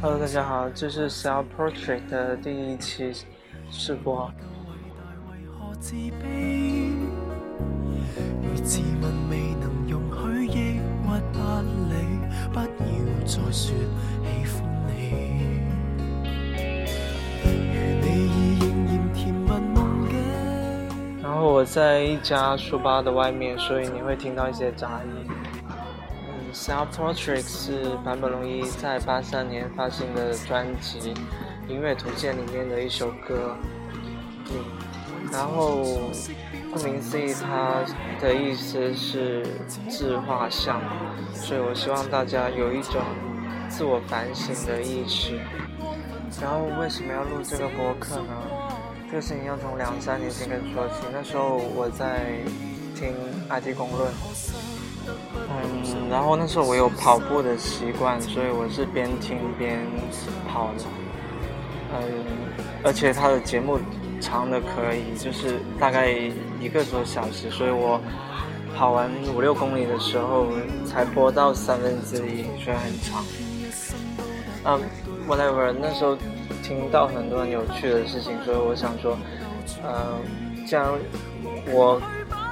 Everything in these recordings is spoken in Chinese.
Hello，大家好，这是 Self Portrait 的第一期试播。然后我在一家书吧的外面，所以你会听到一些杂音。嗯 Self Portrait 是坂本龙一在八三年发行的专辑《音乐图鉴》里面的一首歌。嗯然后，顾名思义，它的意思是自画像，所以我希望大家有一种自我反省的意识。然后，为什么要录这个播客呢？这个事情要从两三年前开始说起。那时候我在听 IT 公论。嗯，然后那时候我有跑步的习惯，所以我是边听边跑的。嗯，而且他的节目长的可以，就是大概一个多小时，所以我跑完五六公里的时候才播到三分之一，虽然很长。嗯，whatever，那时候听到很多很有趣的事情，所以我想说，呃，这样我。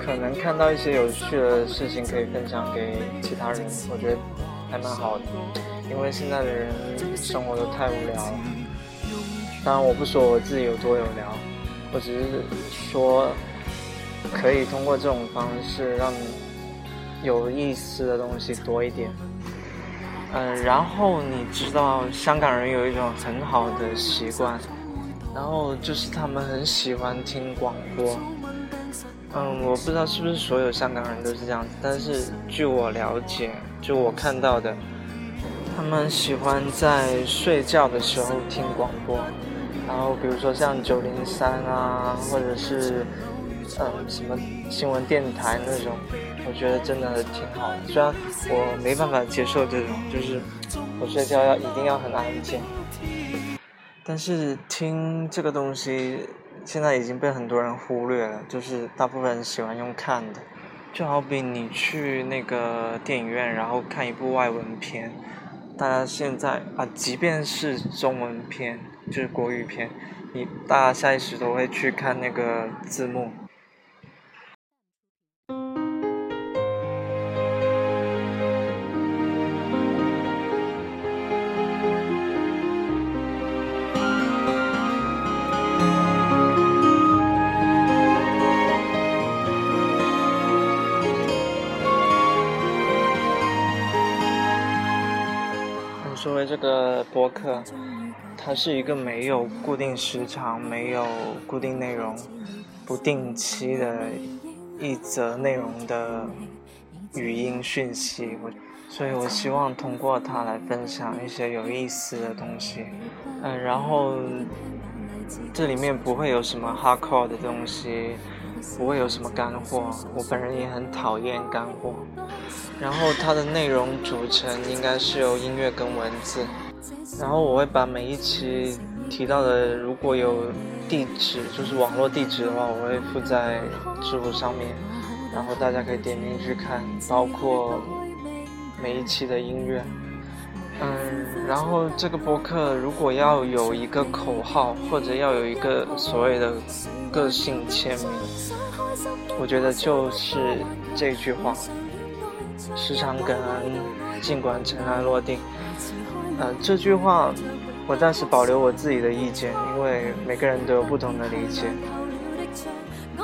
可能看到一些有趣的事情可以分享给其他人，我觉得还蛮好的。因为现在的人生活都太无聊了。当然，我不说我自己有多有聊，我只是说可以通过这种方式让有意思的东西多一点。嗯，然后你知道香港人有一种很好的习惯，然后就是他们很喜欢听广播。嗯，我不知道是不是所有香港人都是这样子，但是据我了解，就我看到的，他们喜欢在睡觉的时候听广播，然后比如说像九零三啊，或者是嗯什么新闻电台那种，我觉得真的挺好的。虽然我没办法接受这种，就是我睡觉要一定要很安静，但是听这个东西。现在已经被很多人忽略了，就是大部分人喜欢用看的，就好比你去那个电影院，然后看一部外文片，大家现在啊，即便是中文片，就是国语片，你大家下意识都会去看那个字幕。作为这个播客，它是一个没有固定时长、没有固定内容、不定期的一则内容的语音讯息，我，所以我希望通过它来分享一些有意思的东西，嗯，然后这里面不会有什么 hardcore 的东西。不会有什么干货，我本人也很讨厌干货。然后它的内容组成应该是由音乐跟文字。然后我会把每一期提到的，如果有地址，就是网络地址的话，我会附在知乎上面，然后大家可以点进去看，包括每一期的音乐。嗯，然后这个播客如果要有一个口号，或者要有一个所谓的个性签名，我觉得就是这句话：时常感恩，尽管尘埃落定。呃，这句话我暂时保留我自己的意见，因为每个人都有不同的理解。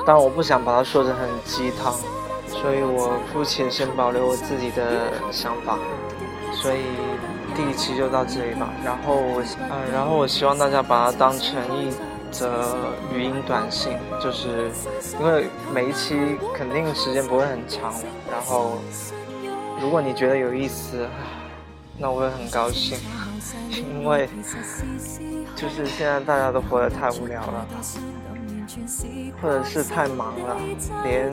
但我不想把它说得很鸡汤，所以我姑且先保留我自己的想法。所以。第一期就到这里吧，然后我，嗯，然后我希望大家把它当成一则语音短信，就是因为每一期肯定时间不会很长，然后如果你觉得有意思，那我会很高兴，因为就是现在大家都活得太无聊了，或者是太忙了，连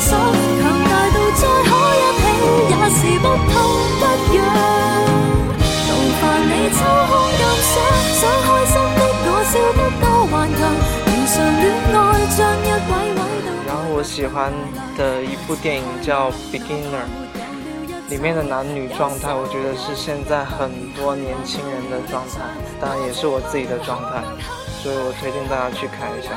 想，强大到再可一起，也是不痛不痒。劳烦你抽空欣赏，想开心的我笑得多顽强，如常恋爱像一位位。然后我喜欢的一部电影叫《Beginner》，里面的男女状态，我觉得是现在很多年轻人的状态，当然也是我自己的状态，所以我推荐大家去看一下。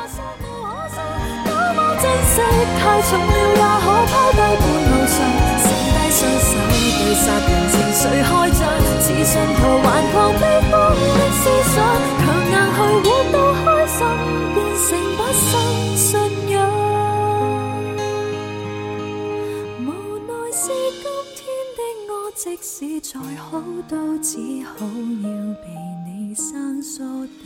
色太重了，也可抛低半路上，剩低双手对杀人情谁开仗？似信徒顽狂悲观的思想，强硬去活到开心，变成不生信仰。无奈是今天的我，即使再好，都只好要被你生疏的。